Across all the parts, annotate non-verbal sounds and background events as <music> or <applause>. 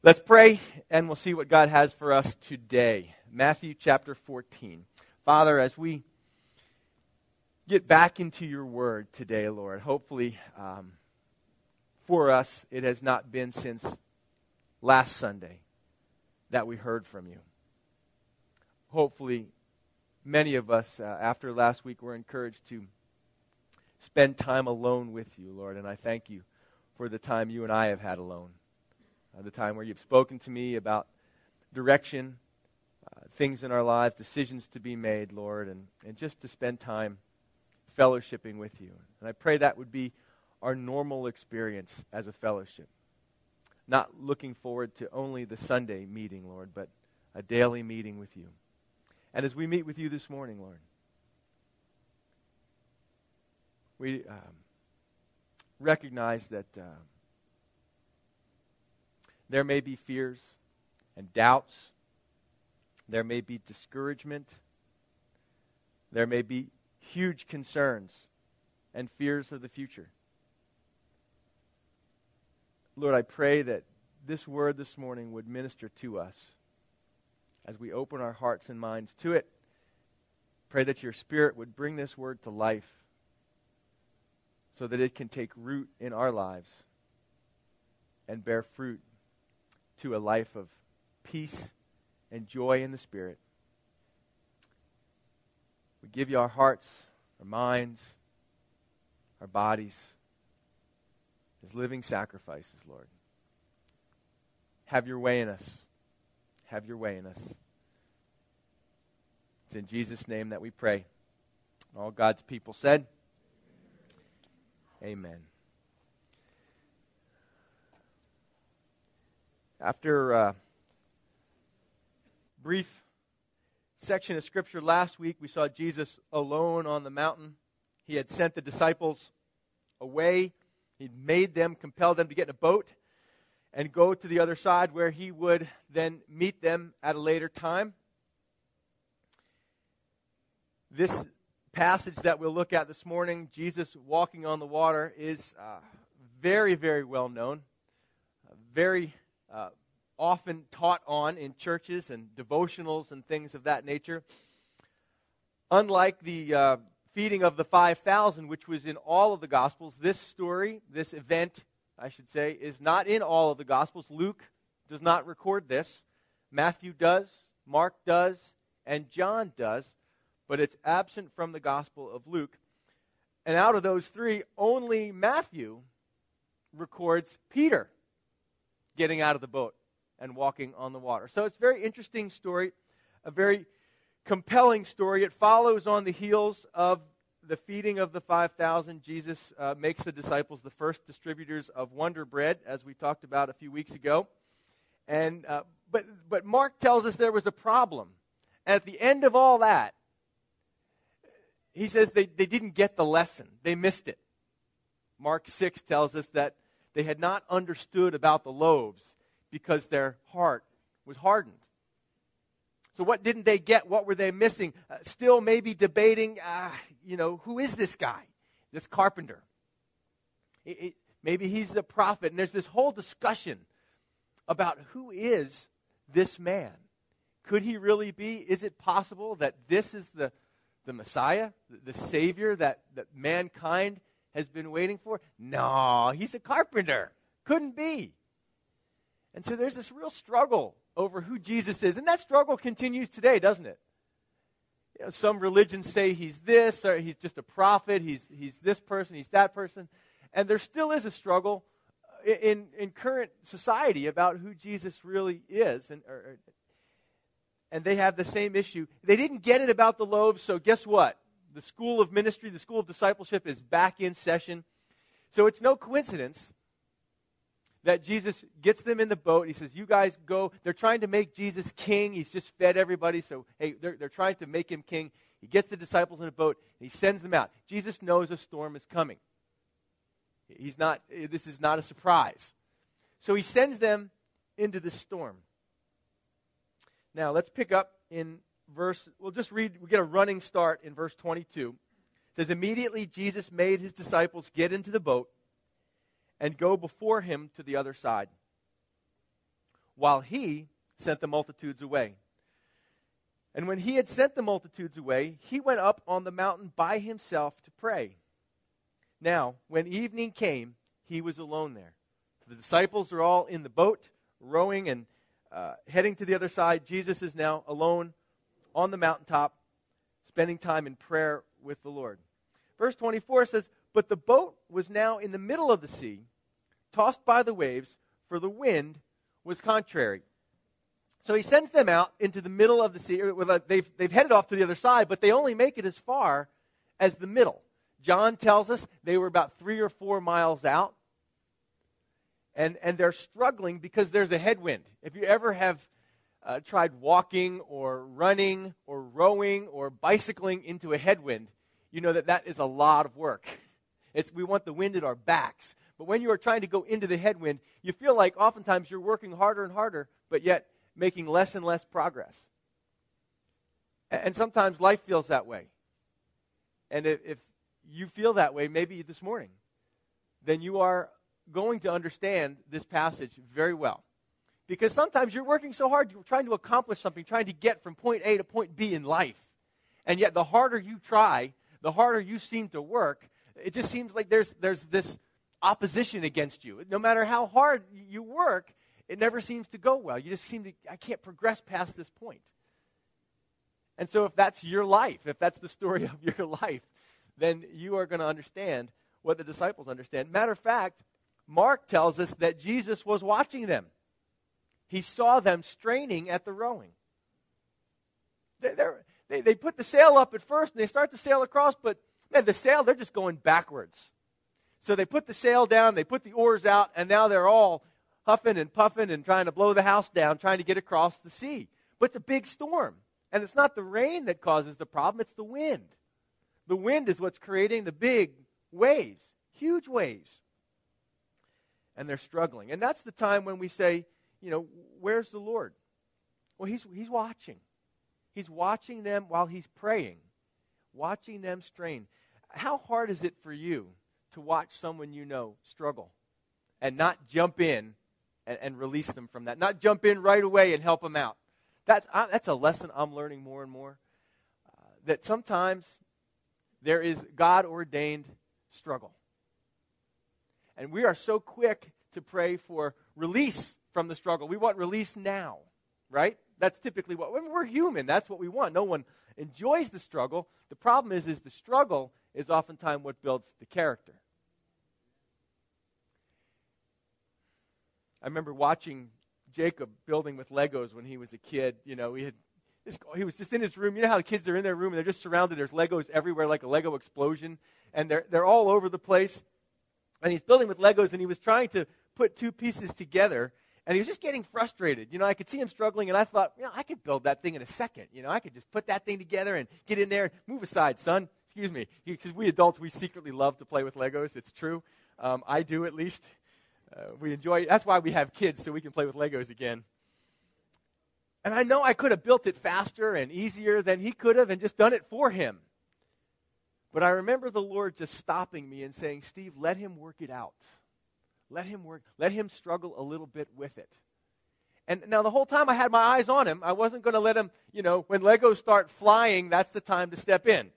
Let's pray, and we'll see what God has for us today. Matthew chapter 14. Father, as we get back into your word today, Lord, hopefully um, for us it has not been since last Sunday that we heard from you. Hopefully, many of us uh, after last week were encouraged to spend time alone with you, Lord, and I thank you for the time you and I have had alone uh, the time where you've spoken to me about direction, uh, things in our lives, decisions to be made, Lord, and, and just to spend time fellowshipping with you. And I pray that would be our normal experience as a fellowship. Not looking forward to only the Sunday meeting, Lord, but a daily meeting with you. And as we meet with you this morning, Lord, we um, recognize that. Uh, there may be fears and doubts. There may be discouragement. There may be huge concerns and fears of the future. Lord, I pray that this word this morning would minister to us as we open our hearts and minds to it. Pray that your Spirit would bring this word to life so that it can take root in our lives and bear fruit to a life of peace and joy in the Spirit. We give you our hearts, our minds, our bodies as living sacrifices, Lord. Have your way in us. Have your way in us. It's in Jesus' name that we pray. All God's people said, Amen. After a brief section of Scripture last week, we saw Jesus alone on the mountain. He had sent the disciples away, he'd made them, compelled them to get in a boat and go to the other side where he would then meet them at a later time. This passage that we'll look at this morning, Jesus walking on the water, is uh, very, very well known, very uh, often taught on in churches and devotionals and things of that nature. Unlike the uh, feeding of the 5,000, which was in all of the Gospels, this story, this event, I should say, is not in all of the Gospels. Luke does not record this. Matthew does, Mark does, and John does, but it's absent from the Gospel of Luke. And out of those three, only Matthew records Peter getting out of the boat and walking on the water. So it's a very interesting story, a very compelling story. It follows on the heels of the feeding of the 5,000. Jesus uh, makes the disciples the first distributors of Wonder Bread, as we talked about a few weeks ago. And, uh, but, but Mark tells us there was a problem. At the end of all that, he says they, they didn't get the lesson, they missed it. Mark 6 tells us that they had not understood about the loaves because their heart was hardened. So, what didn't they get? What were they missing? Uh, still, maybe debating, uh, you know, who is this guy, this carpenter? It, it, maybe he's a prophet. And there's this whole discussion about who is this man. Could he really be? Is it possible that this is the, the Messiah, the, the Savior that, that mankind has been waiting for? No, he's a carpenter. Couldn't be. And so there's this real struggle over who Jesus is. And that struggle continues today, doesn't it? You know, some religions say he's this, or he's just a prophet, he's, he's this person, he's that person. And there still is a struggle uh, in, in current society about who Jesus really is. And, or, and they have the same issue. They didn't get it about the loaves, so guess what? The school of ministry, the school of discipleship is back in session. So it's no coincidence that Jesus gets them in the boat. He says, You guys go. They're trying to make Jesus king. He's just fed everybody. So, hey, they're, they're trying to make him king. He gets the disciples in a boat and he sends them out. Jesus knows a storm is coming. He's not, this is not a surprise. So he sends them into the storm. Now, let's pick up in verse, we'll just read, we get a running start in verse 22. It says, Immediately Jesus made his disciples get into the boat and go before him to the other side, while he sent the multitudes away. And when he had sent the multitudes away, he went up on the mountain by himself to pray. Now, when evening came, he was alone there. So The disciples are all in the boat, rowing and uh, heading to the other side. Jesus is now alone on the mountaintop, spending time in prayer with the Lord. Verse 24 says, But the boat was now in the middle of the sea, tossed by the waves, for the wind was contrary. So he sends them out into the middle of the sea. They've, they've headed off to the other side, but they only make it as far as the middle. John tells us they were about three or four miles out. And, and they're struggling because there's a headwind. If you ever have uh, tried walking or running or rowing or bicycling into a headwind, you know that that is a lot of work. It's, we want the wind at our backs. But when you are trying to go into the headwind, you feel like oftentimes you're working harder and harder, but yet making less and less progress. And sometimes life feels that way. And if, if you feel that way, maybe this morning, then you are going to understand this passage very well. Because sometimes you're working so hard, you're trying to accomplish something, trying to get from point A to point B in life. And yet, the harder you try, the harder you seem to work, it just seems like there's, there's this opposition against you. No matter how hard you work, it never seems to go well. You just seem to, I can't progress past this point. And so, if that's your life, if that's the story <laughs> of your life, then you are going to understand what the disciples understand. Matter of fact, Mark tells us that Jesus was watching them. He saw them straining at the rowing. They, they, put the sail up at first and they start to sail across, but man, the sail, they're just going backwards. So they put the sail down, they put the oars out, and now they're all huffing and puffing and trying to blow the house down, trying to get across the sea. But it's a big storm. And it's not the rain that causes the problem, it's the wind. The wind is what's creating the big waves, huge waves. And they're struggling. And that's the time when we say, you know, where's the Lord? Well, he's, he's watching. He's watching them while he's praying, watching them strain. How hard is it for you to watch someone you know struggle and not jump in and, and release them from that? Not jump in right away and help them out. That's, I, that's a lesson I'm learning more and more. Uh, that sometimes there is God ordained struggle. And we are so quick to pray for release from the struggle. We want release now, right? That's typically what mean, we're human. That's what we want. No one enjoys the struggle. The problem is, is the struggle is oftentimes what builds the character. I remember watching Jacob building with Legos when he was a kid. You know, he had he was just in his room. You know how the kids are in their room and they're just surrounded. There's Legos everywhere, like a Lego explosion, and they're they're all over the place. And he's building with Legos, and he was trying to put two pieces together, and he was just getting frustrated. You know, I could see him struggling, and I thought, you know, I could build that thing in a second. You know, I could just put that thing together and get in there and move aside, son. Excuse me. Because we adults, we secretly love to play with Legos. It's true. Um, I do, at least. Uh, we enjoy That's why we have kids, so we can play with Legos again. And I know I could have built it faster and easier than he could have and just done it for him. But I remember the Lord just stopping me and saying, Steve, let him work it out. Let him work, let him struggle a little bit with it. And now the whole time I had my eyes on him, I wasn't going to let him, you know, when Legos start flying, that's the time to step in.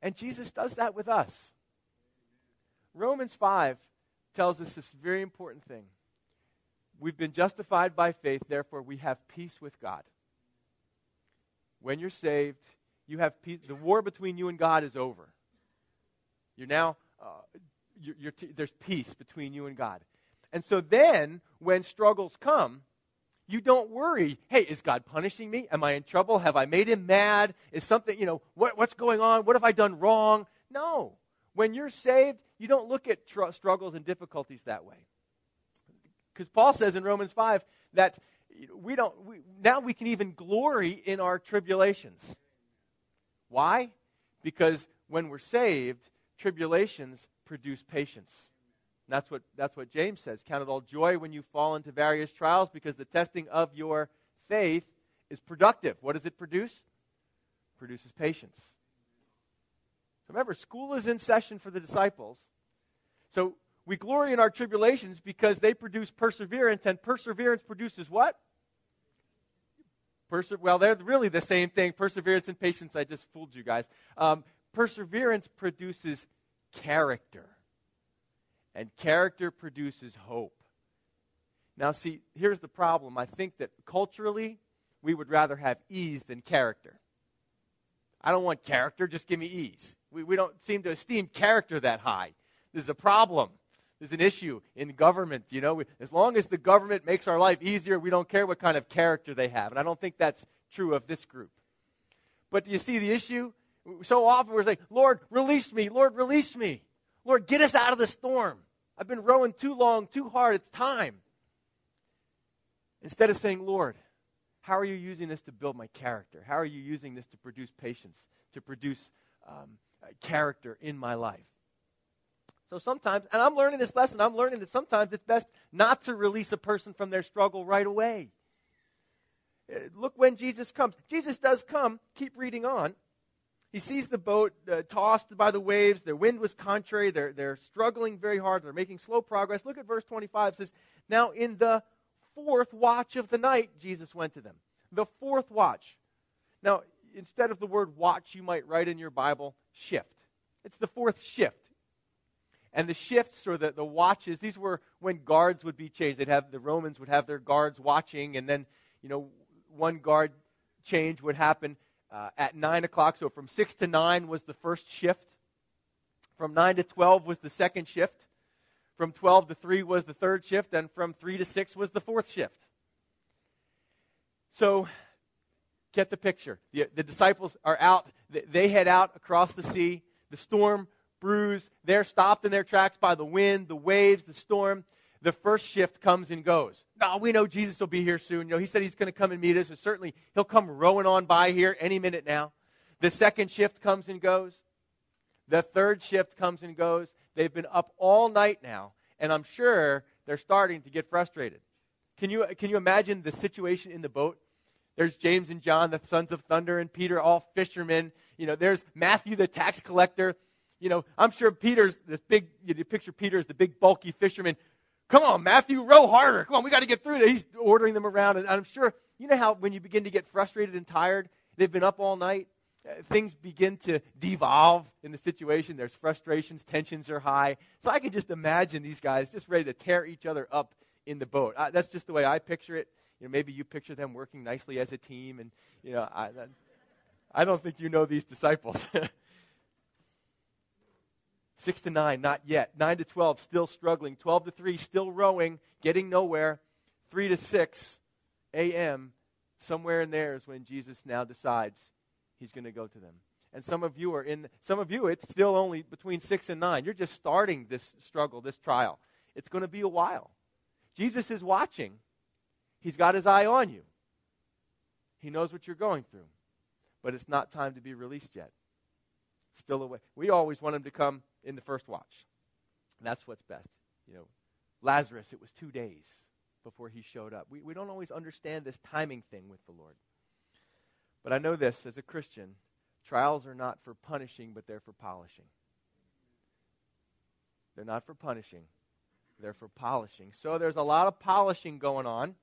And Jesus does that with us. Romans 5 tells us this very important thing. We've been justified by faith, therefore we have peace with God. When you're saved, you have peace. The war between you and God is over. You're now, uh, you're, you're t- there's peace between you and God. And so then, when struggles come, you don't worry. Hey, is God punishing me? Am I in trouble? Have I made him mad? Is something, you know, what, what's going on? What have I done wrong? No. When you're saved, you don't look at tr- struggles and difficulties that way. Because Paul says in Romans 5 that we don't, we, now we can even glory in our tribulations. Why? Because when we're saved, tribulations produce patience. That's what, that's what James says. Count it all joy when you fall into various trials because the testing of your faith is productive. What does it produce? Produces patience. So remember, school is in session for the disciples. So we glory in our tribulations because they produce perseverance, and perseverance produces what? Perse- well, they're really the same thing. Perseverance and patience, I just fooled you guys. Um, perseverance produces character, and character produces hope. Now, see, here's the problem. I think that culturally, we would rather have ease than character. I don't want character, just give me ease. We, we don't seem to esteem character that high. This is a problem. This is an issue in government. You know, as long as the government makes our life easier, we don't care what kind of character they have. And I don't think that's true of this group. But do you see the issue? So often we're saying, Lord, release me. Lord, release me. Lord, get us out of the storm. I've been rowing too long, too hard. It's time. Instead of saying, Lord, how are you using this to build my character? How are you using this to produce patience, to produce um, character in my life? So sometimes, and I'm learning this lesson, I'm learning that sometimes it's best not to release a person from their struggle right away. Uh, look when Jesus comes. Jesus does come. Keep reading on. He sees the boat uh, tossed by the waves. Their wind was contrary. They're, they're struggling very hard. They're making slow progress. Look at verse 25. It says, Now in the fourth watch of the night, Jesus went to them. The fourth watch. Now, instead of the word watch, you might write in your Bible shift. It's the fourth shift. And the shifts or the, the watches, these were when guards would be changed. They'd have the Romans would have their guards watching, and then, you know, one guard change would happen uh, at nine o'clock. So from six to nine was the first shift. From nine to twelve was the second shift. From 12 to 3 was the third shift, and from 3 to 6 was the fourth shift. So, get the picture. The, the disciples are out, they head out across the sea. The storm brews. They're stopped in their tracks by the wind, the waves, the storm. The first shift comes and goes. Now we know Jesus will be here soon. You know, he said he's going to come and meet us, and certainly he'll come rowing on by here any minute now. The second shift comes and goes. The third shift comes and goes. They've been up all night now, and I'm sure they're starting to get frustrated. Can you, can you imagine the situation in the boat? There's James and John, the sons of thunder, and Peter, all fishermen. You know, there's Matthew, the tax collector. You know, I'm sure Peter's this big, you picture Peter as the big, bulky fisherman. Come on, Matthew, row harder. Come on, we got to get through this. He's ordering them around. And I'm sure, you know how when you begin to get frustrated and tired, they've been up all night, uh, things begin to devolve in the situation. There's frustrations, tensions are high. So I can just imagine these guys just ready to tear each other up in the boat. Uh, that's just the way I picture it. You know, maybe you picture them working nicely as a team, and you know, I, I don't think you know these disciples. <laughs> Six to nine, not yet. Nine to twelve, still struggling. Twelve to three, still rowing, getting nowhere. Three to six a.m., somewhere in there is when Jesus now decides he's going to go to them. And some of you are in, some of you, it's still only between six and nine. You're just starting this struggle, this trial. It's going to be a while. Jesus is watching, He's got His eye on you. He knows what you're going through. But it's not time to be released yet. Still away. We always want Him to come in the first watch. That's what's best. You know, Lazarus, it was two days before he showed up. We, we don't always understand this timing thing with the Lord. But I know this as a Christian trials are not for punishing, but they're for polishing. They're not for punishing, they're for polishing. So there's a lot of polishing going on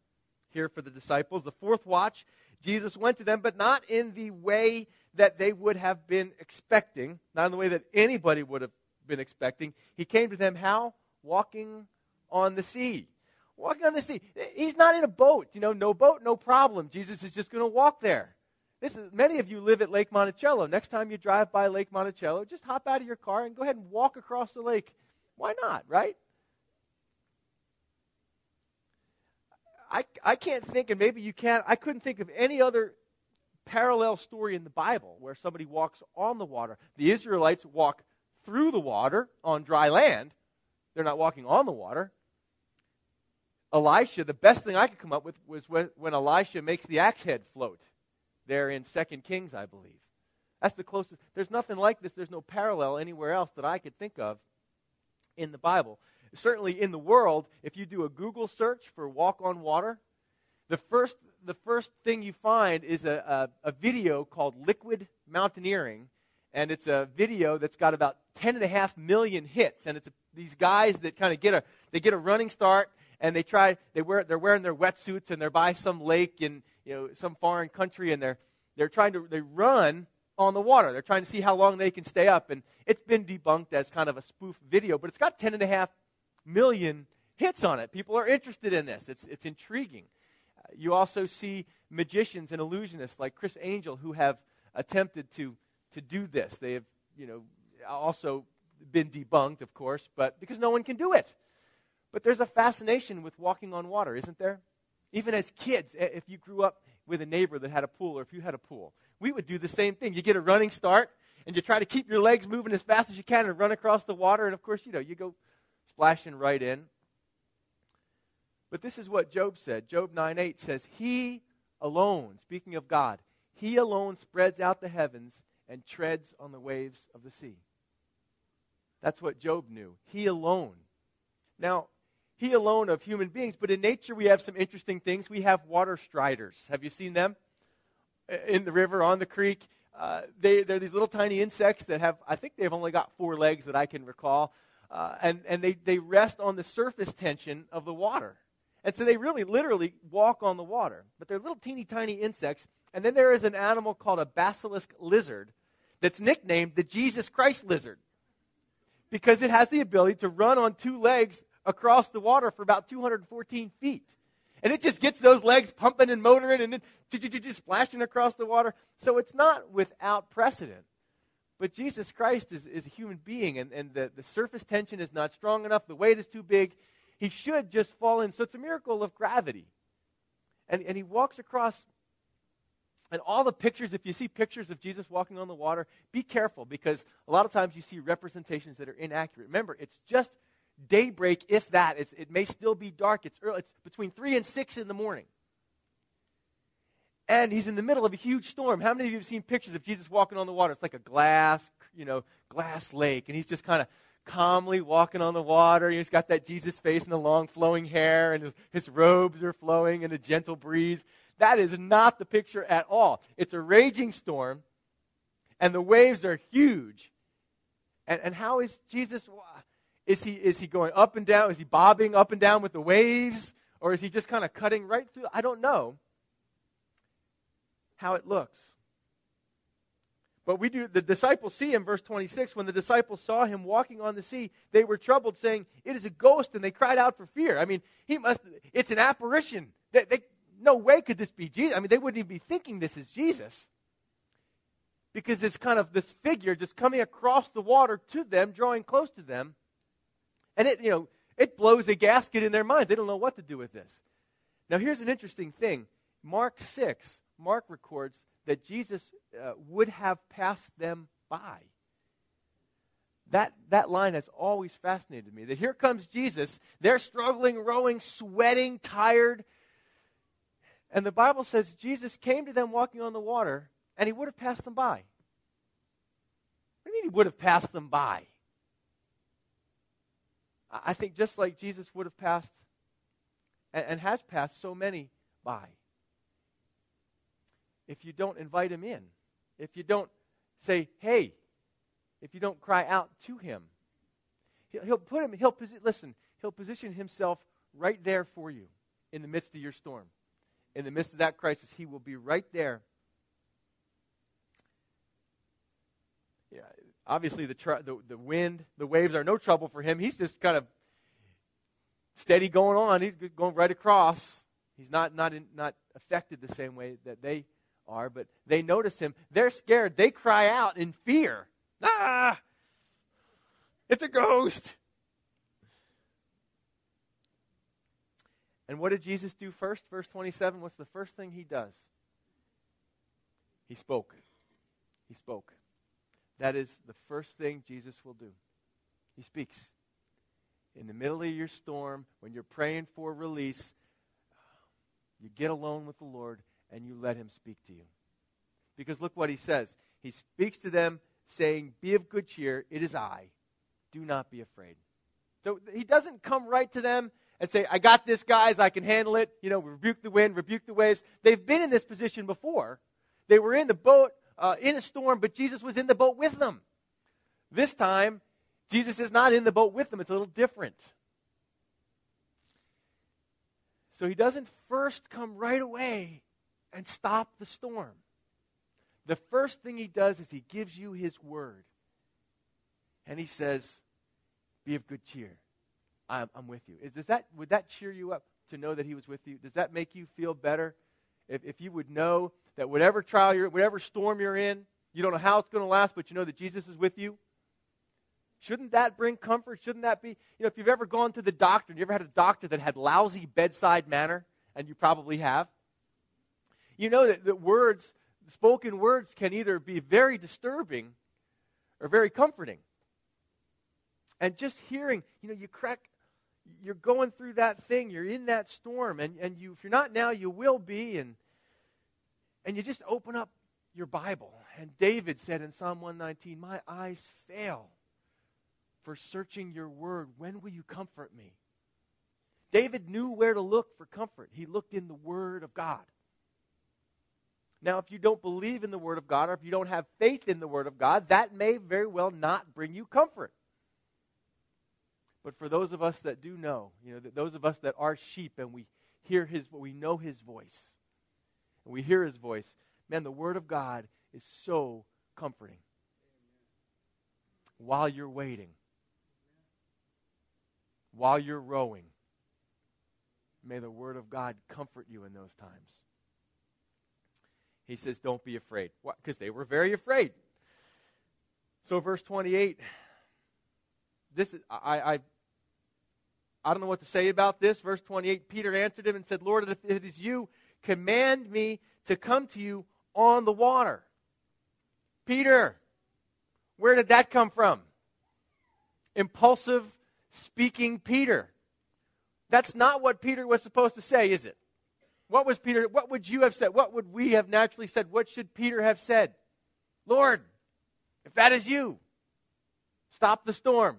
here for the disciples. The fourth watch, Jesus went to them, but not in the way that they would have been expecting, not in the way that anybody would have been expecting. He came to them how? Walking on the sea. Walking on the sea. He's not in a boat. You know, no boat, no problem. Jesus is just going to walk there. This is, many of you live at Lake Monticello. Next time you drive by Lake Monticello, just hop out of your car and go ahead and walk across the lake. Why not, right? I, I can't think, and maybe you can't, I couldn't think of any other parallel story in the Bible where somebody walks on the water. The Israelites walk through the water on dry land, they're not walking on the water. Elisha, the best thing I could come up with was when, Elisha makes the axe head float there in Second Kings, I believe. That's the closest. There's nothing like this. There's no parallel anywhere else that I could think of in the Bible. Certainly in the world, if you do a Google search for walk on water, the first, the first thing you find is a, a, a video called Liquid Mountaineering. And it's a video that's got about 10.5 million hits. And it's a these guys that kind of get a they get a running start and they try they wear they're wearing their wetsuits and they're by some lake in you know some foreign country and they're they're trying to they run on the water. They're trying to see how long they can stay up and it's been debunked as kind of a spoof video, but it's got ten and a half million hits on it. People are interested in this. It's it's intriguing. You also see magicians and illusionists like Criss Angel who have attempted to to do this. They have, you know, also been debunked, of course, but because no one can do it. But there's a fascination with walking on water, isn't there? Even as kids, if you grew up with a neighbor that had a pool or if you had a pool, we would do the same thing. You get a running start and you try to keep your legs moving as fast as you can and run across the water and of course, you know, you go splashing right in. But this is what Job said. Job 9:8 says, "He alone, speaking of God, he alone spreads out the heavens and treads on the waves of the sea." That's what Job knew. He alone. Now, he alone of human beings, but in nature we have some interesting things. We have water striders. Have you seen them? In the river, on the creek. Uh, they, they're these little tiny insects that have, I think they've only got four legs that I can recall. Uh, and and they, they rest on the surface tension of the water. And so they really literally walk on the water. But they're little teeny tiny insects. And then there is an animal called a basilisk lizard that's nicknamed the Jesus Christ lizard because it has the ability to run on two legs across the water for about 214 feet. And it just gets those legs pumping and motoring and then splashing across the water. So it's not without precedent. But Jesus Christ is, is a human being, and, and the, the surface tension is not strong enough. The weight is too big. He should just fall in. So it's a miracle of gravity. And, and he walks across and all the pictures, if you see pictures of Jesus walking on the water, be careful because a lot of times you see representations that are inaccurate. Remember, it's just daybreak, if that. It's, it may still be dark. It's, early, it's between 3 and 6 in the morning. And he's in the middle of a huge storm. How many of you have seen pictures of Jesus walking on the water? It's like a glass, you know, glass lake. And he's just kind of calmly walking on the water. He's got that Jesus face and the long flowing hair, and his, his robes are flowing in a gentle breeze. That is not the picture at all. It's a raging storm, and the waves are huge. And, and how is Jesus? Is he, is he going up and down? Is he bobbing up and down with the waves? Or is he just kind of cutting right through? I don't know how it looks. But we do, the disciples see him, verse 26. When the disciples saw him walking on the sea, they were troubled, saying, It is a ghost, and they cried out for fear. I mean, he must, it's an apparition. They, they, no way could this be Jesus. I mean, they wouldn't even be thinking this is Jesus. Because it's kind of this figure just coming across the water to them, drawing close to them. And it, you know, it blows a gasket in their mind. They don't know what to do with this. Now, here's an interesting thing. Mark 6, Mark records that Jesus uh, would have passed them by. That, that line has always fascinated me. That here comes Jesus. They're struggling, rowing, sweating, tired. And the Bible says Jesus came to them walking on the water, and he would have passed them by. What do you mean he would have passed them by? I think just like Jesus would have passed and, and has passed so many by. If you don't invite him in, if you don't say, hey, if you don't cry out to him, he'll, put him, he'll, listen, he'll position himself right there for you in the midst of your storm in the midst of that crisis, He will be right there. Yeah, obviously, the, tr- the, the wind, the waves are no trouble for Him. He's just kind of steady going on. He's going right across. He's not, not, in, not affected the same way that they are, but they notice Him. They're scared. They cry out in fear. Ah! It's a ghost. And what did Jesus do first? Verse 27, what's the first thing he does? He spoke. He spoke. That is the first thing Jesus will do. He speaks. In the middle of your storm, when you're praying for release, you get alone with the Lord and you let him speak to you. Because look what he says. He speaks to them saying, Be of good cheer, it is I. Do not be afraid. So he doesn't come right to them and say, I got this, guys, I can handle it. You know, rebuke the wind, rebuke the waves. They've been in this position before. They were in the boat uh, in a storm, but Jesus was in the boat with them. This time, Jesus is not in the boat with them. It's a little different. So he doesn't first come right away and stop the storm. The first thing he does is he gives you his word. And he says, Be of good cheer. I'm, I'm with you. Is, does that, would that cheer you up to know that he was with you? Does that make you feel better? If, if you would know that whatever trial you're whatever storm you're in, you don't know how it's going to last, but you know that Jesus is with you? Shouldn't that bring comfort? Shouldn't that be, you know, if you've ever gone to the doctor and you ever had a doctor that had lousy bedside manner, and you probably have, you know that, that words, spoken words, can either be very disturbing or very comforting. And just hearing, you know, you crack, you're going through that thing, you're in that storm, and, and you, if you're not now, you will be, and, and you just open up your Bible. And David said in Psalm 119, My eyes fail for searching your word. When will you comfort me? David knew where to look for comfort. He looked in the word of God. Now, if you don't believe in the word of God or if you don't have faith in the word of God, that may very well not bring you comfort. But for those of us that do know, you know, those of us that are sheep and we hear his we know his voice. And we hear his voice, man, the word of God is so comforting. While you're waiting, while you're rowing. May the Word of God comfort you in those times. He says, Don't be afraid. Because they were very afraid. So, verse 28, this is, I, I, I don't know what to say about this. Verse 28 Peter answered him and said, Lord, if it is you, command me to come to you on the water. Peter, where did that come from? Impulsive speaking Peter. That's not what Peter was supposed to say, is it? What was Peter? What would you have said? What would we have naturally said? What should Peter have said? Lord, if that is you, stop the storm.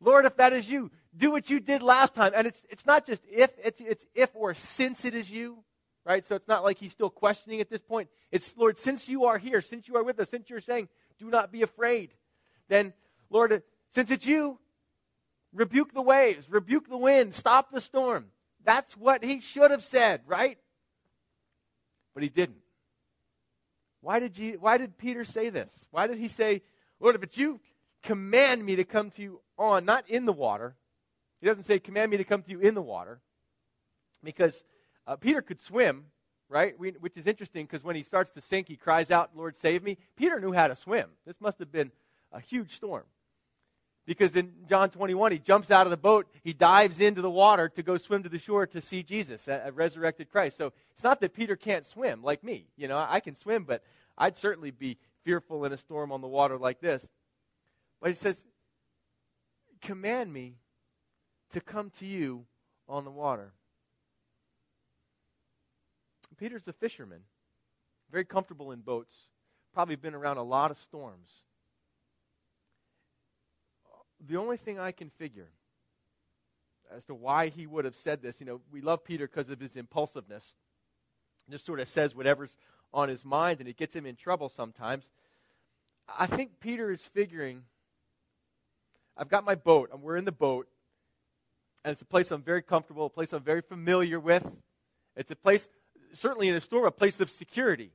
Lord, if that is you, do what you did last time. And it's, it's not just if, it's, it's if or since it is you, right? So it's not like he's still questioning at this point. It's, Lord, since you are here, since you are with us, since you're saying, do not be afraid, then, Lord, since it's you, rebuke the waves, rebuke the wind, stop the storm. That's what he should have said, right? But he didn't. Why did, you, why did Peter say this? Why did he say, Lord, if it's you, command me to come to you on, not in the water. He doesn't say, command me to come to you in the water. Because uh, Peter could swim, right? We, which is interesting because when he starts to sink, he cries out, Lord, save me. Peter knew how to swim. This must have been a huge storm. Because in John 21, he jumps out of the boat, he dives into the water to go swim to the shore to see Jesus, a, a resurrected Christ. So it's not that Peter can't swim like me. You know, I can swim, but I'd certainly be fearful in a storm on the water like this. But he says, Command me to come to you on the water. Peter's a fisherman, very comfortable in boats, probably been around a lot of storms the only thing I can figure as to why he would have said this, you know, we love Peter because of his impulsiveness. Just sort of says whatever's on his mind and it gets him in trouble sometimes. I think Peter is figuring I've got my boat, and we're in the boat, and it's a place I'm very comfortable, a place I'm very familiar with. It's a place, certainly in a storm, a place of security.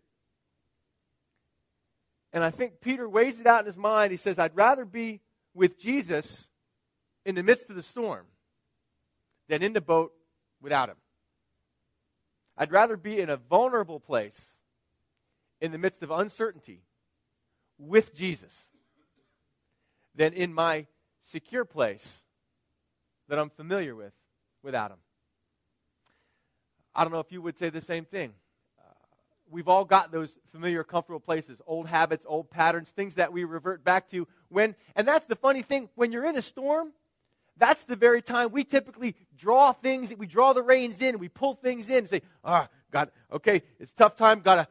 And I think Peter weighs it out in his mind. He says, I'd rather be with Jesus in the midst of the storm than in the boat without him. I'd rather be in a vulnerable place in the midst of uncertainty with Jesus than in my secure place that I'm familiar with without him. I don't know if you would say the same thing uh, we've all got those familiar, comfortable places, old habits, old patterns, things that we revert back to when, and that's the funny thing, when you're in a storm, that's the very time we typically draw things, we draw the reins in, we pull things in and say, ah, God, okay, it's tough time, gotta,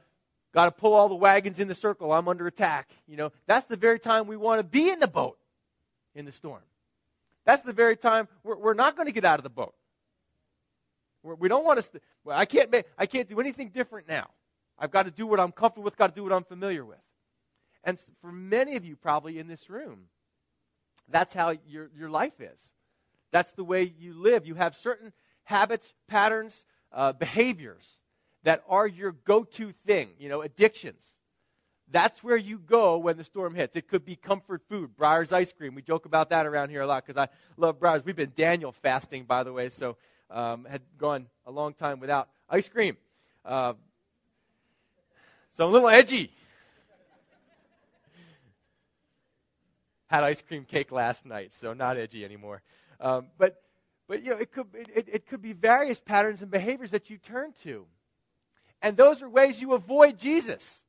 gotta pull all the wagons in the circle, I'm under attack. You know, that's the very time we want to be in the boat in the storm. That's the very time we're, we're not going to get out of the boat. We're, we do not want to, st- well, I can't, make, I can't do anything different now. I've got to do what I'm comfortable with, got to do what I'm familiar with. And for many of you, probably in this room, That's how your, your life is. That's the way you live. You have certain habits, patterns, uh, behaviors that are your go to thing, you know, addictions. That's where you go when the storm hits. It could be comfort food, Breyers ice cream. We joke about that around here a lot because I love Breyers. We've been Daniel fasting, by the way, so um, had gone a long time without ice cream. Uh, so I'm a little edgy. Had ice cream cake last night, so not edgy anymore. Um, but, but you know, it could, it, it could be various patterns and behaviors that you turn to. And those are ways you avoid Jesus.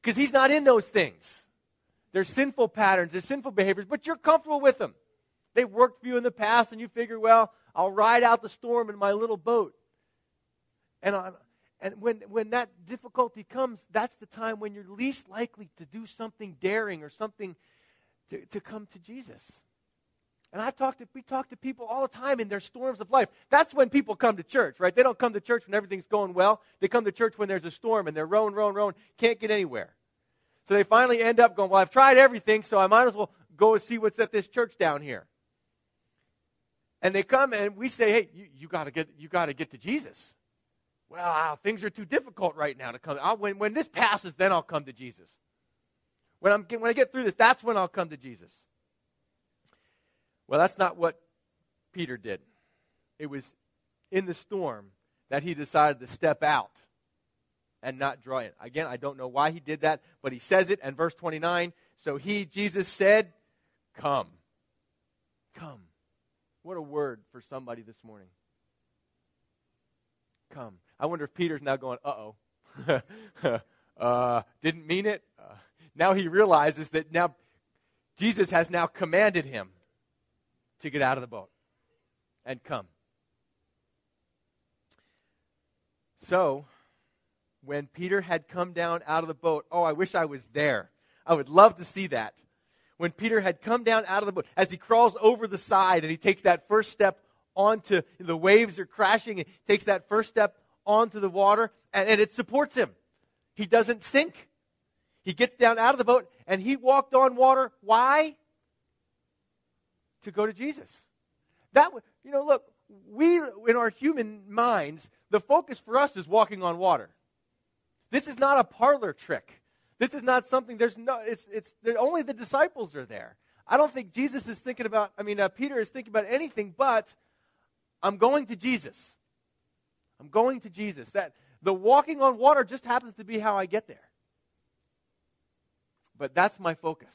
Because he's not in those things. They're sinful patterns, they're sinful behaviors, but you're comfortable with them. They worked for you in the past, and you figure, well, I'll ride out the storm in my little boat. And, I, and when, when that difficulty comes, that's the time when you're least likely to do something daring or something to, to come to Jesus. And I've talked to, we talk to people all the time in their storms of life. That's when people come to church, right? They don't come to church when everything's going well. They come to church when there's a storm and they're rowing, rowing, rowing, can't get anywhere. So they finally end up going, well, I've tried everything, so I might as well go and see what's at this church down here. And they come and we say, hey, you, you gotta get, you gotta get to Jesus. Well, things are too difficult right now to come. I'll, when, when this passes, then I'll come to Jesus. When, I'm, when I get through this, that's when I'll come to Jesus. Well, that's not what Peter did. It was in the storm that he decided to step out and not draw in. Again, I don't know why he did that, but he says it in verse 29. So he, Jesus, said, Come. Come. What a word for somebody this morning. Come. I wonder if Peter's now going, uh oh. <laughs> uh, didn't mean it. Uh, now he realizes that now Jesus has now commanded him to get out of the boat and come. So, when Peter had come down out of the boat, oh, I wish I was there. I would love to see that. When Peter had come down out of the boat, as he crawls over the side and he takes that first step onto the waves are crashing and takes that first step onto the water and, and it supports him. He doesn't sink. He gets down out of the boat and he walked on water. Why? to go to Jesus. That you know, look, we in our human minds, the focus for us is walking on water. This is not a parlor trick. This is not something. There's no. It's it's only the disciples are there. I don't think Jesus is thinking about. I mean, uh, Peter is thinking about anything but I'm going to Jesus. I'm going to Jesus. That the walking on water just happens to be how I get there. But that's my focus.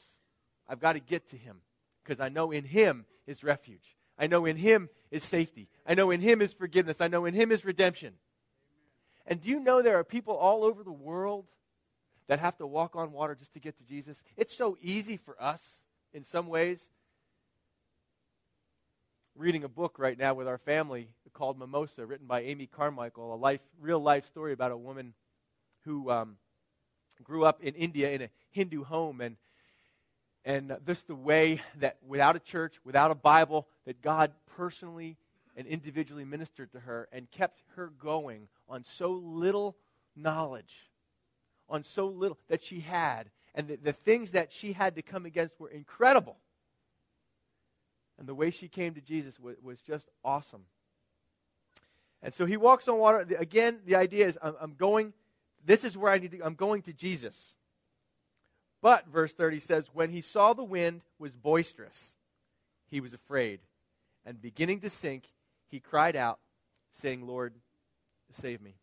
I've got to get to him because I know in Him is refuge. I know in Him is safety. I know in Him is forgiveness. I know in Him is redemption. And do you know there are people all over the world that have to walk on water just to get to Jesus? It's so easy for us in some ways. Reading a book right now with our family called Mimosa, written by Amy Carmichael, a life, real life story about a woman who um, grew up in India in a Hindu home and and just the way that without a church, without a Bible, that God personally and individually ministered to her and kept her going on so little knowledge, on so little that she had. And the, the things that she had to come against were incredible. And the way she came to Jesus was, was just awesome. And so he walks on water. Again, the idea is I'm, I'm going, this is where I need to, I'm going to Jesus. But, verse 30 says, when he saw the wind was boisterous, he was afraid. And beginning to sink, he cried out, saying, Lord, save me.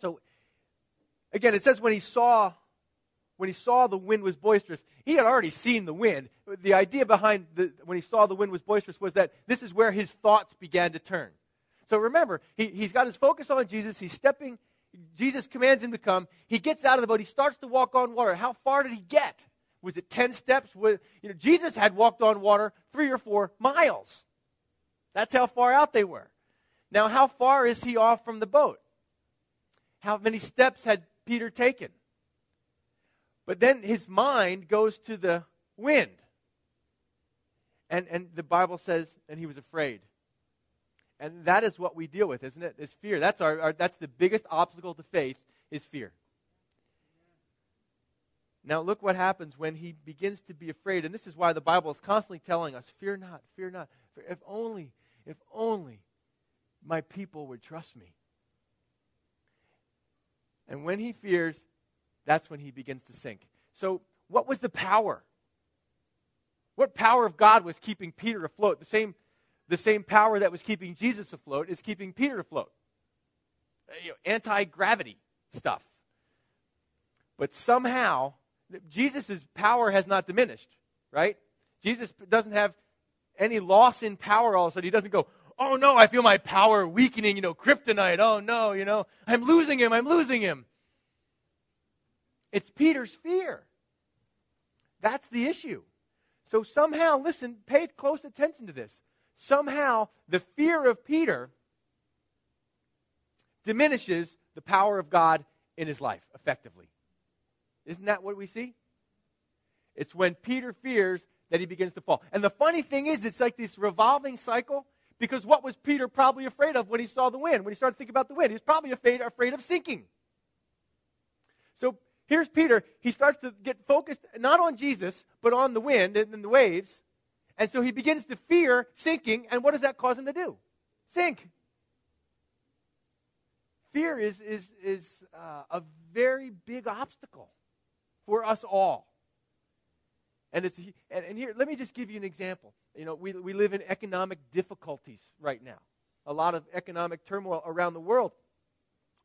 So, again, it says when he saw when he saw the wind was boisterous, he had already seen the wind. The idea behind the, when he saw the wind was boisterous was that this is where his thoughts began to turn. So remember, he, he's got his focus on Jesus. He's stepping Jesus commands him to come. He gets out of the boat. He starts to walk on water. How far did he get? Was it 10 steps? Was, you know, Jesus had walked on water three or four miles. That's how far out they were. Now, how far is he off from the boat? How many steps had Peter taken? But then his mind goes to the wind. And, and the Bible says, and he was afraid. And that is what we deal with, isn't it? Is fear. That's our, our that's the biggest obstacle to faith is fear. Now, look what happens when he begins to be afraid. And this is why the Bible is constantly telling us fear not, fear not. If only, if only my people would trust me. And when he fears, that's when he begins to sink. So, what was the power? What power of God was keeping Peter afloat? The same, the same power that was keeping Jesus afloat is keeping Peter afloat. Uh, you know, Anti gravity stuff. But somehow, Jesus' power has not diminished, right? Jesus doesn't have any loss in power all of a sudden. He doesn't go, oh no, I feel my power weakening, you know, kryptonite. Oh no, you know, I'm losing him, I'm losing him. It's Peter's fear. That's the issue. So somehow, listen, pay close attention to this. Somehow, the fear of Peter diminishes the power of God in his life effectively. Isn't that what we see? It's when Peter fears that he begins to fall. And the funny thing is, it's like this revolving cycle because what was Peter probably afraid of when he saw the wind? When he started thinking about the wind, he was probably afraid, afraid of sinking. So here's Peter. He starts to get focused not on Jesus, but on the wind and the waves. And so he begins to fear sinking. And what does that cause him to do? Sink. Fear is, is, is uh, a very big obstacle for us all. And, it's, and, and here, let me just give you an example. You know, we, we live in economic difficulties right now, a lot of economic turmoil around the world.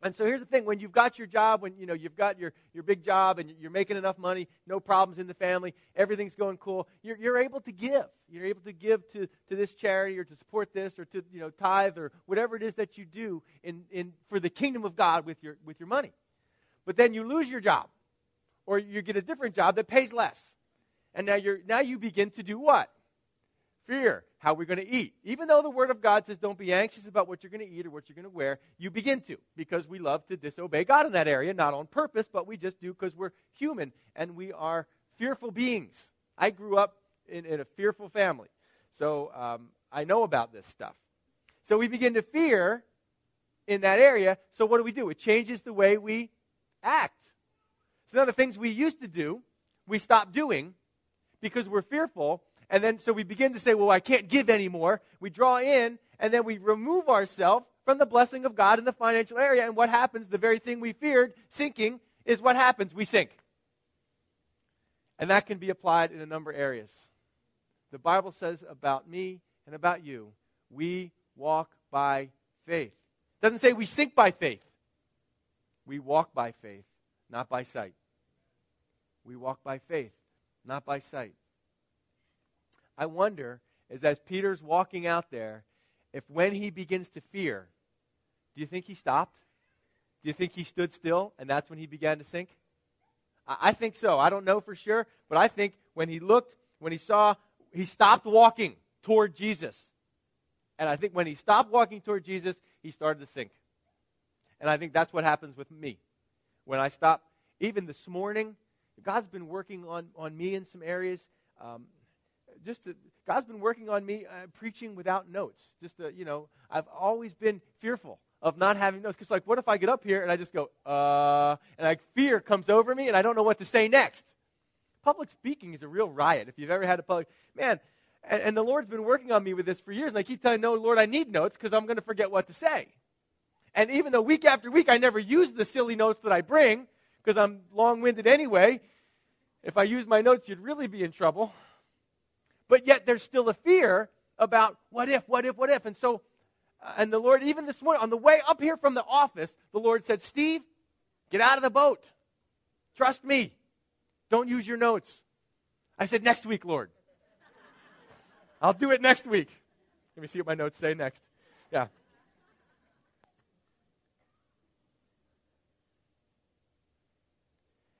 And so here's the thing when you've got your job, when you know you've got your, your big job and you're making enough money, no problems in the family, everything's going cool, you're, you're able to give. You're able to give to, to this charity or to support this or to you know tithe or whatever it is that you do in, in for the kingdom of God with your with your money. But then you lose your job or you get a different job that pays less. And now, you're, now you begin to do what? Fear. How are we going to eat? Even though the Word of God says don't be anxious about what you're going to eat or what you're going to wear, you begin to because we love to disobey God in that area, not on purpose, but we just do because we're human and we are fearful beings. I grew up in, in a fearful family, so um, I know about this stuff. So we begin to fear in that area. So what do we do? It changes the way we act. So now the things we used to do, we stop doing because we're fearful. And then so we begin to say, well, I can't give anymore. We draw in, and then we remove ourselves from the blessing of God in the financial area. And what happens? The very thing we feared, sinking, is what happens. We sink. And that can be applied in a number of areas. The Bible says about me and about you, we walk by faith. It doesn't say we sink by faith. We walk by faith, not by sight. We walk by faith, not by sight. I wonder, is as Peter's walking out there, if when he begins to fear, do you think he stopped? Do you think he stood still and that's when he began to sink? I, I think so. I don't know for sure, but I think when he looked, when he saw, he stopped walking toward Jesus. And I think when he stopped walking toward Jesus, he started to sink. And I think that's what happens with me. When I stop, even this morning, God's been working on, on me in some areas. Um, just to, God's been working on me uh, preaching without notes. Just to, you know, I've always been fearful of not having notes. Because, like, what if I get up here and I just go, uh, and like fear comes over me and I don't know what to say next? Public speaking is a real riot. If you've ever had a public, man, and, and the Lord's been working on me with this for years, and I keep telling, no, Lord, I need notes because I'm going to forget what to say. And even though week after week I never use the silly notes that I bring, because I'm long winded anyway. If I use my notes, you'd really be in trouble. But yet there's still a fear about what if, what if, what if. And so, uh, and the Lord, even this morning, on the way up here from the office, the Lord said, Steve, get out of the boat. Trust me. Don't use your notes. I said, next week, Lord. <laughs> I'll do it next week. Let me see what my notes say next. Yeah.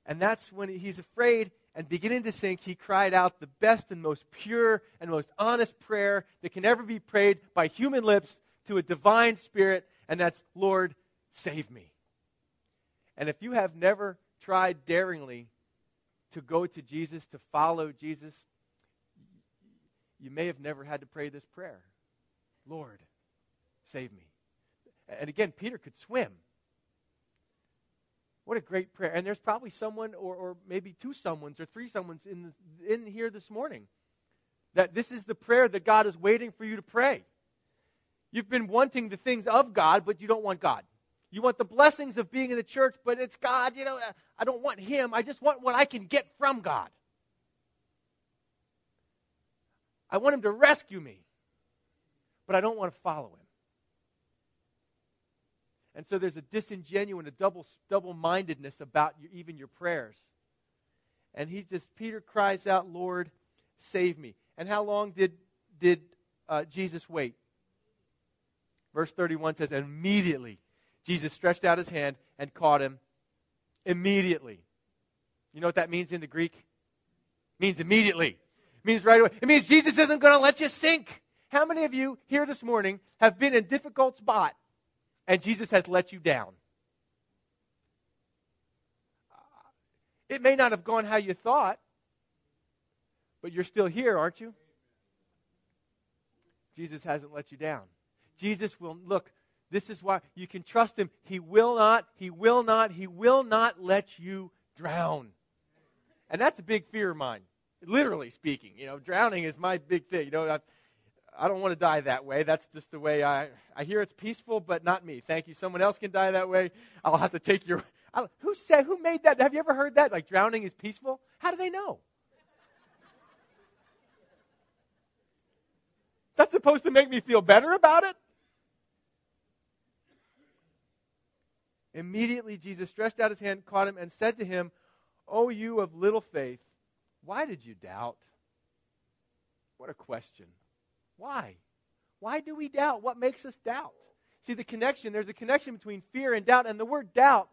And that's when he's afraid and beginning to sink, he cried out the best and most pure and most honest prayer that can ever be prayed by human lips to a divine spirit, and that's, Lord, save me. And if you have never tried daringly to go to Jesus, to follow Jesus, you may have never had to pray this prayer Lord, save me. And again, Peter could swim. What a great prayer. And there's probably someone, or, or maybe two someones, or three someones in, the, in here this morning that this is the prayer that God is waiting for you to pray. You've been wanting the things of God, but you don't want God. You want the blessings of being in the church, but it's God. You know, I don't want Him. I just want what I can get from God. I want Him to rescue me, but I don't want to follow Him. And so there's a disingenuous, a double, double-mindedness about your, even your prayers. And he just, Peter cries out, Lord, save me. And how long did, did uh, Jesus wait? Verse 31 says, immediately Jesus stretched out his hand and caught him. Immediately. You know what that means in the Greek? It means immediately. It means right away. It means Jesus isn't going to let you sink. How many of you here this morning have been in difficult spot and Jesus has let you down. It may not have gone how you thought, but you're still here, aren't you? Jesus hasn't let you down. Jesus will, look, this is why you can trust him. He will not, he will not, he will not let you drown. And that's a big fear of mine, literally speaking. You know, drowning is my big thing. You know, I, I don't want to die that way. That's just the way I. I hear it's peaceful, but not me. Thank you. Someone else can die that way. I'll have to take your. I, who said? Who made that? Have you ever heard that? Like drowning is peaceful? How do they know? That's supposed to make me feel better about it. Immediately, Jesus stretched out his hand, caught him, and said to him, "O you of little faith, why did you doubt?" What a question. Why? Why do we doubt? What makes us doubt? See, the connection, there's a connection between fear and doubt, and the word doubt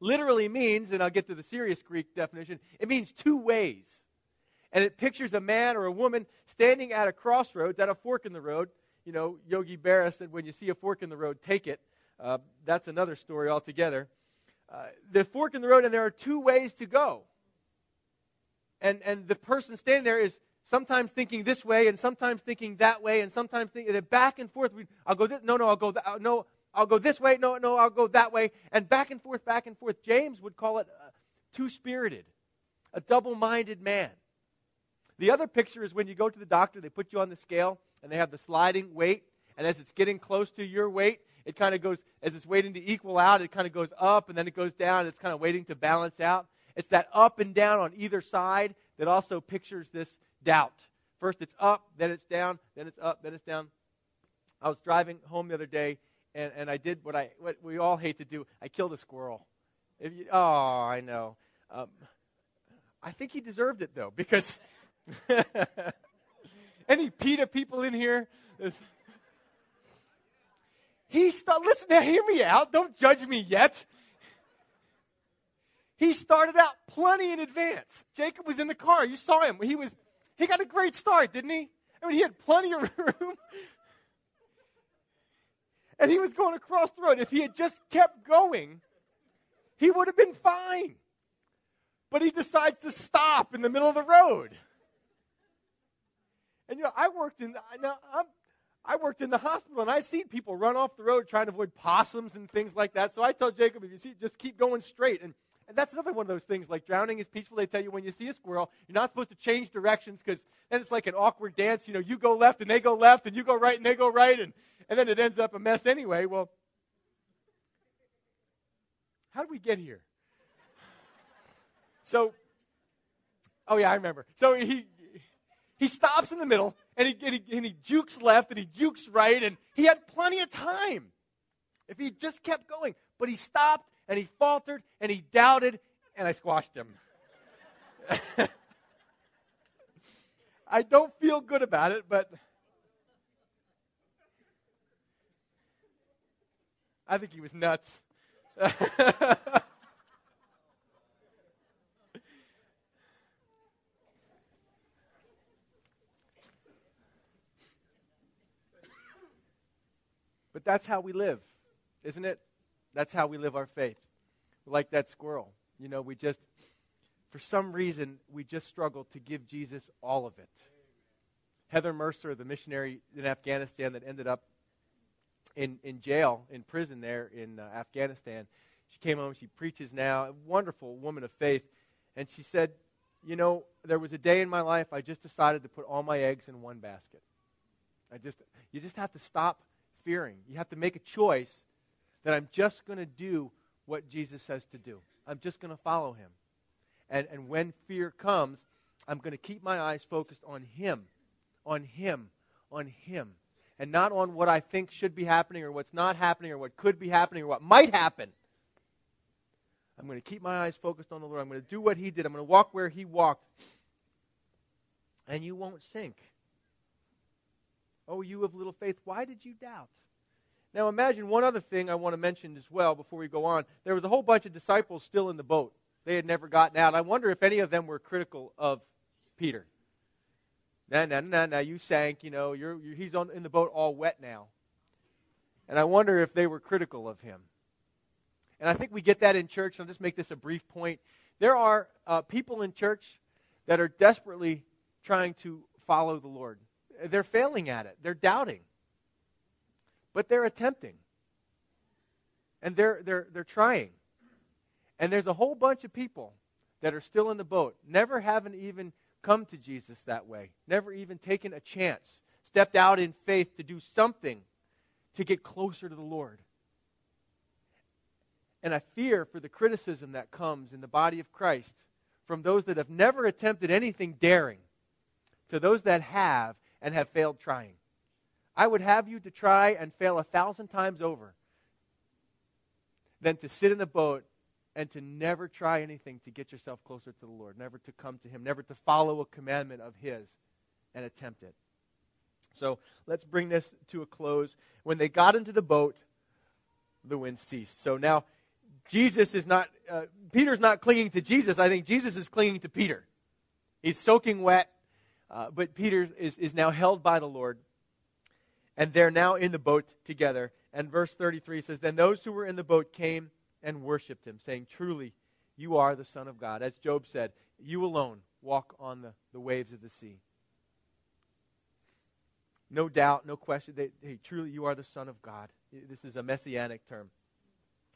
literally means, and I'll get to the serious Greek definition, it means two ways. And it pictures a man or a woman standing at a crossroads, at a fork in the road. You know, Yogi Berra said, when you see a fork in the road, take it. Uh, that's another story altogether. Uh, the fork in the road, and there are two ways to go. And, and the person standing there is sometimes thinking this way and sometimes thinking that way and sometimes thinking back and forth. I'll go this, no, no, I'll go, no, I'll go this way, no, no, I'll go that way, and back and forth, back and forth. James would call it uh, two spirited, a double minded man. The other picture is when you go to the doctor, they put you on the scale and they have the sliding weight, and as it's getting close to your weight, it kind of goes, as it's waiting to equal out, it kind of goes up and then it goes down. It's kind of waiting to balance out. It's that up and down on either side that also pictures this doubt. First it's up, then it's down, then it's up, then it's down. I was driving home the other day, and, and I did what, I, what we all hate to do. I killed a squirrel. You, oh, I know. Um, I think he deserved it, though, because <laughs> any PETA people in here? He started, listen now, hear me out. Don't judge me yet. He started out plenty in advance. Jacob was in the car. You saw him. He was he got a great start, didn't he? I mean, he had plenty of <laughs> room. and he was going across the road. If he had just kept going, he would have been fine. But he decides to stop in the middle of the road. And you know, I worked in now I'm, I worked in the hospital and I seen people run off the road trying to avoid possums and things like that. So I tell Jacob, if you see, just keep going straight. And and that's another one of those things, like drowning is peaceful. They tell you when you see a squirrel, you're not supposed to change directions because then it's like an awkward dance. You know, you go left and they go left, and you go right and they go right, and, and then it ends up a mess anyway. Well, how did we get here? So, oh yeah, I remember. So he he stops in the middle and he, and he, and he jukes left and he jukes right, and he had plenty of time if he just kept going. But he stopped and he faltered and he doubted, and I squashed him. <laughs> I don't feel good about it, but I think he was nuts. <laughs> but that's how we live, isn't it? That's how we live our faith. Like that squirrel. You know, we just, for some reason, we just struggle to give Jesus all of it. Heather Mercer, the missionary in Afghanistan that ended up in, in jail, in prison there in uh, Afghanistan, She came home, she preaches now, a wonderful woman of faith. And she said, You know, there was a day in my life I just decided to put all my eggs in one basket. I just, you just have to stop fearing. You have to make a choice that I'm just going to do what Jesus says to do. I'm just going to follow him. And, and when fear comes, I'm going to keep my eyes focused on him, on him, on him, and not on what I think should be happening or what's not happening or what could be happening or what might happen. I'm going to keep my eyes focused on the Lord. I'm going to do what he did. I'm going to walk where he walked. And you won't sink. Oh, you of little faith, why did you doubt? Now imagine one other thing I want to mention as well before we go on. There was a whole bunch of disciples still in the boat. They had never gotten out. I wonder if any of them were critical of Peter. Nah, nah, nah, nah, you sank, you know, you're, you're, he's on, in the boat all wet now. And I wonder if they were critical of him. And I think we get that in church. I'll just make this a brief point. There are uh, people in church that are desperately trying to follow the Lord. They're failing at it, they're doubting but they're attempting. And they're, they're, they're trying. And there's a whole bunch of people that are still in the boat, never haven't even come to Jesus that way, never even taken a chance, stepped out in faith to do something to get closer to the Lord. And I fear for the criticism that comes in the body of Christ from those that have never attempted anything daring to those that have and have failed trying. I would have you to try and fail a thousand times over than to sit in the boat and to never try anything to get yourself closer to the Lord, never to come to Him, never to follow a commandment of His and attempt it. So let's bring this to a close. When they got into the boat, the wind ceased. So now Jesus is not, uh, Peter's not clinging to Jesus. I think Jesus is clinging to Peter. He's soaking wet, uh, but Peter is, is now held by the Lord and they're now in the boat together. And verse 33 says, Then those who were in the boat came and worshiped him, saying, Truly, you are the Son of God. As Job said, You alone walk on the, the waves of the sea. No doubt, no question. They, hey, truly, you are the Son of God. This is a messianic term.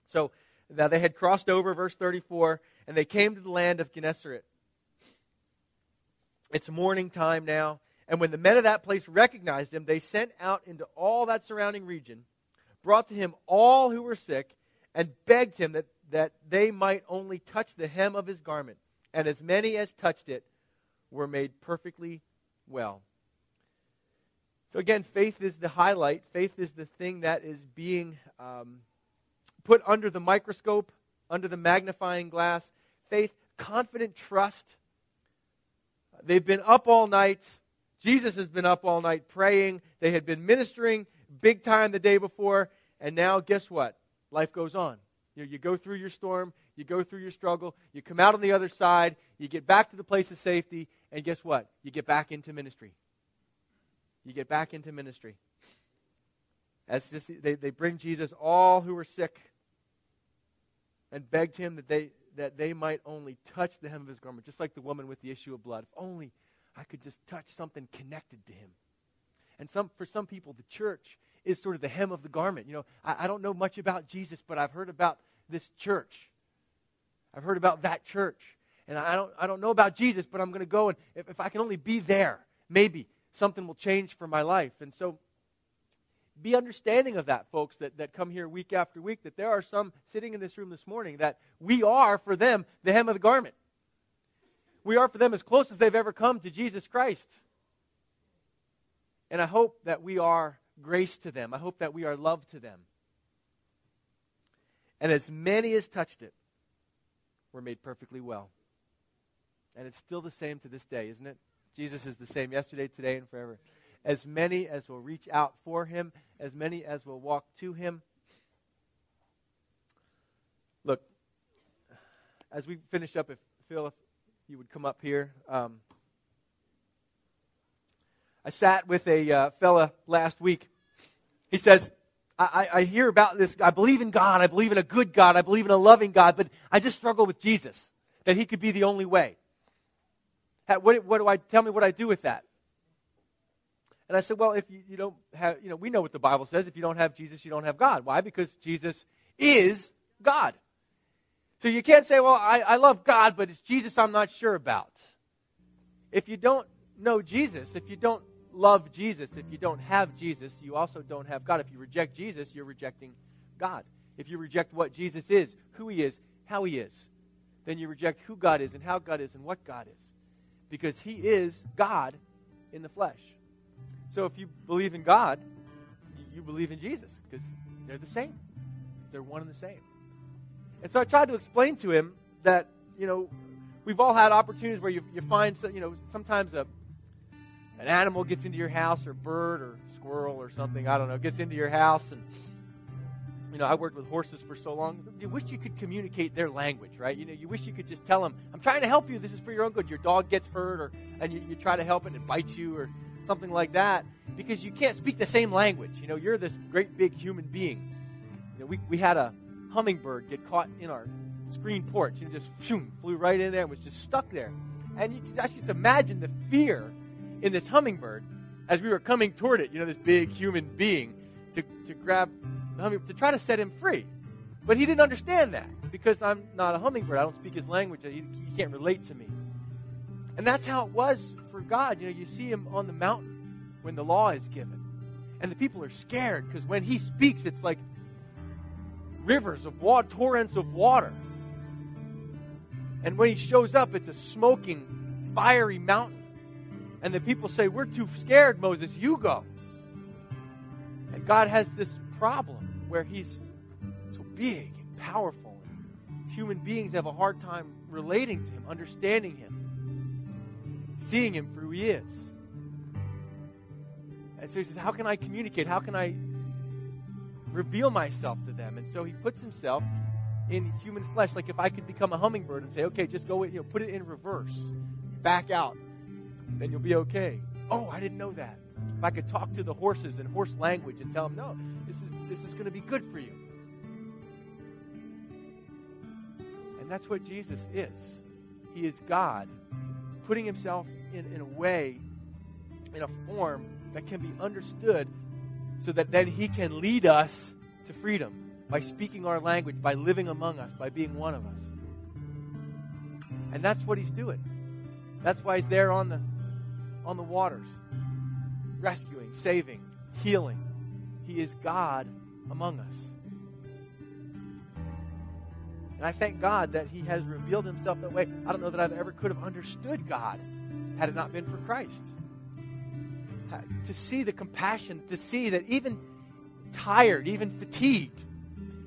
So now they had crossed over, verse 34, and they came to the land of Gennesaret. It's morning time now. And when the men of that place recognized him, they sent out into all that surrounding region, brought to him all who were sick, and begged him that, that they might only touch the hem of his garment. And as many as touched it were made perfectly well. So, again, faith is the highlight. Faith is the thing that is being um, put under the microscope, under the magnifying glass. Faith, confident trust. They've been up all night Jesus has been up all night praying. They had been ministering big time the day before. And now, guess what? Life goes on. You, know, you go through your storm, you go through your struggle, you come out on the other side, you get back to the place of safety, and guess what? You get back into ministry. You get back into ministry. As just, they, they bring Jesus all who were sick and begged him that they, that they might only touch the hem of his garment, just like the woman with the issue of blood. If only I could just touch something connected to him. And some, for some people, the church is sort of the hem of the garment. You know, I, I don't know much about Jesus, but I've heard about this church. I've heard about that church. And I don't, I don't know about Jesus, but I'm going to go, and if, if I can only be there, maybe something will change for my life. And so be understanding of that, folks, that, that come here week after week, that there are some sitting in this room this morning that we are, for them, the hem of the garment we are for them as close as they've ever come to Jesus Christ. And I hope that we are grace to them. I hope that we are love to them. And as many as touched it were made perfectly well. And it's still the same to this day, isn't it? Jesus is the same yesterday, today, and forever. As many as will reach out for him, as many as will walk to him. Look, as we finish up, if Phil, if you would come up here. Um, I sat with a uh, fella last week. He says, I, I, hear about this. I believe in God. I believe in a good God. I believe in a loving God, but I just struggle with Jesus, that he could be the only way. What, what do I, tell me what I do with that? And I said, well, if you, you don't have, you know, we know what the Bible says. If you don't have Jesus, you don't have God. Why? Because Jesus is God. So you can't say, well, I, I love God, but it's Jesus I'm not sure about. If you don't know Jesus, if you don't love Jesus, if you don't have Jesus, you also don't have God. If you reject Jesus, you're rejecting God. If you reject what Jesus is, who he is, how he is, then you reject who God is and how God is and what God is. Because he is God in the flesh. So if you believe in God, you believe in Jesus because they're the same. They're one and the same. And so I tried to explain to him that, you know, we've all had opportunities where you, you find, you know, sometimes a, an animal gets into your house or bird or squirrel or something, I don't know, gets into your house and you know, I worked with horses for so long. You wish you could communicate their language, right? You know, you wish you could just tell them, "I'm trying to help you. This is for your own good." Your dog gets hurt, or and you, you try to help it and it bites you, or something like that, because you can't speak the same language. You know, you're this great big human being. You know, we we had a hummingbird get caught in our screen porch and just phew, flew right in there and was just stuck there. And you can just imagine the fear in this hummingbird as we were coming toward it, you know, this big human being to, to grab the hummingbird, to try to set him free. But he didn't understand that because I'm not a hummingbird. I don't speak his language. He, he can't relate to me. And that's how it was for God. You know, you see him on the mountain when the law is given. And the people are scared because when he speaks, it's like rivers of water, torrents of water. And when he shows up, it's a smoking, fiery mountain. And the people say, We're too scared, Moses, you go. And God has this problem where he's so big and powerful. And human beings have a hard time relating to him, understanding him, seeing him for who he is. And so he says, How can I communicate? How can I reveal myself to them. And so he puts himself in human flesh. Like if I could become a hummingbird and say, okay, just go, you know, put it in reverse, back out, then you'll be okay. Oh, I didn't know that. If I could talk to the horses in horse language and tell them, no, this is this is going to be good for you. And that's what Jesus is. He is God, putting himself in, in a way, in a form that can be understood so that then He can lead us to freedom by speaking our language, by living among us, by being one of us. And that's what He's doing. That's why He's there on the, on the waters, rescuing, saving, healing. He is God among us. And I thank God that He has revealed Himself that way. I don't know that I've ever could have understood God had it not been for Christ Uh, to see the compassion, to see that even tired, even fatigued,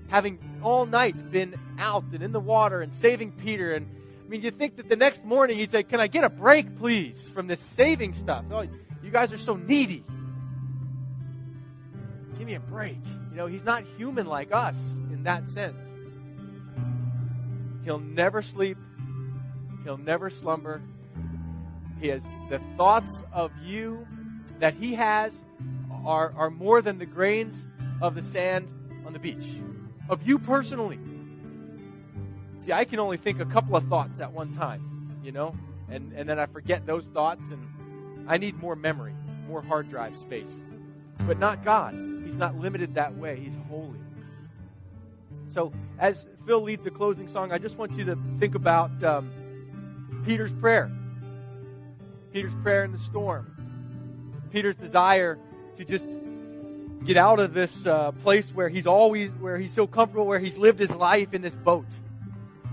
having all night been out and in the water and saving Peter. And I mean, you think that the next morning he'd say, Can I get a break, please, from this saving stuff? Oh, you guys are so needy. Give me a break. You know, he's not human like us in that sense. He'll never sleep, he'll never slumber. He has the thoughts of you that he has are, are more than the grains of the sand on the beach. Of you personally. See, I can only think a couple of thoughts at one time, you know, and, and then I forget those thoughts, and I need more memory, more hard drive space. But not God. He's not limited that way, He's holy. So, as Phil leads the closing song, I just want you to think about um, Peter's prayer. Peter's prayer in the storm. Peter's desire to just get out of this uh, place where he's always, where he's so comfortable, where he's lived his life in this boat.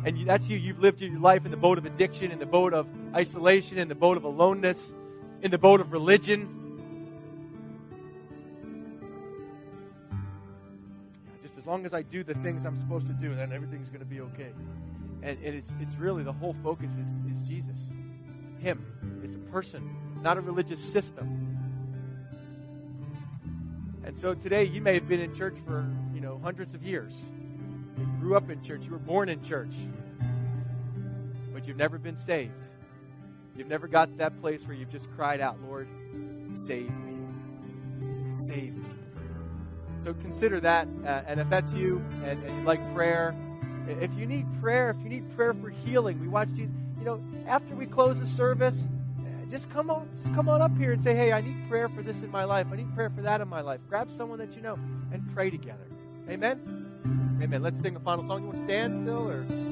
And that's you. You've lived your life in the boat of addiction, in the boat of isolation, in the boat of aloneness, in the boat of religion. Just as long as I do the things I'm supposed to do, then everything's going to be okay. And, and it's, it's really the whole focus is, is Jesus. Him. It's a person, not a religious system. And so today you may have been in church for, you know, hundreds of years. You grew up in church. You were born in church. But you've never been saved. You've never got to that place where you've just cried out, Lord, save me. Save me. So consider that. Uh, and if that's you and, and you like prayer, if you need prayer, if you need prayer for healing, we watch Jesus. You know, after we close the service, just come on, just come on up here and say, hey, I need prayer for this in my life. I need prayer for that in my life. Grab someone that you know and pray together. Amen? Amen. Let's sing a final song. You want to stand, Phil, or?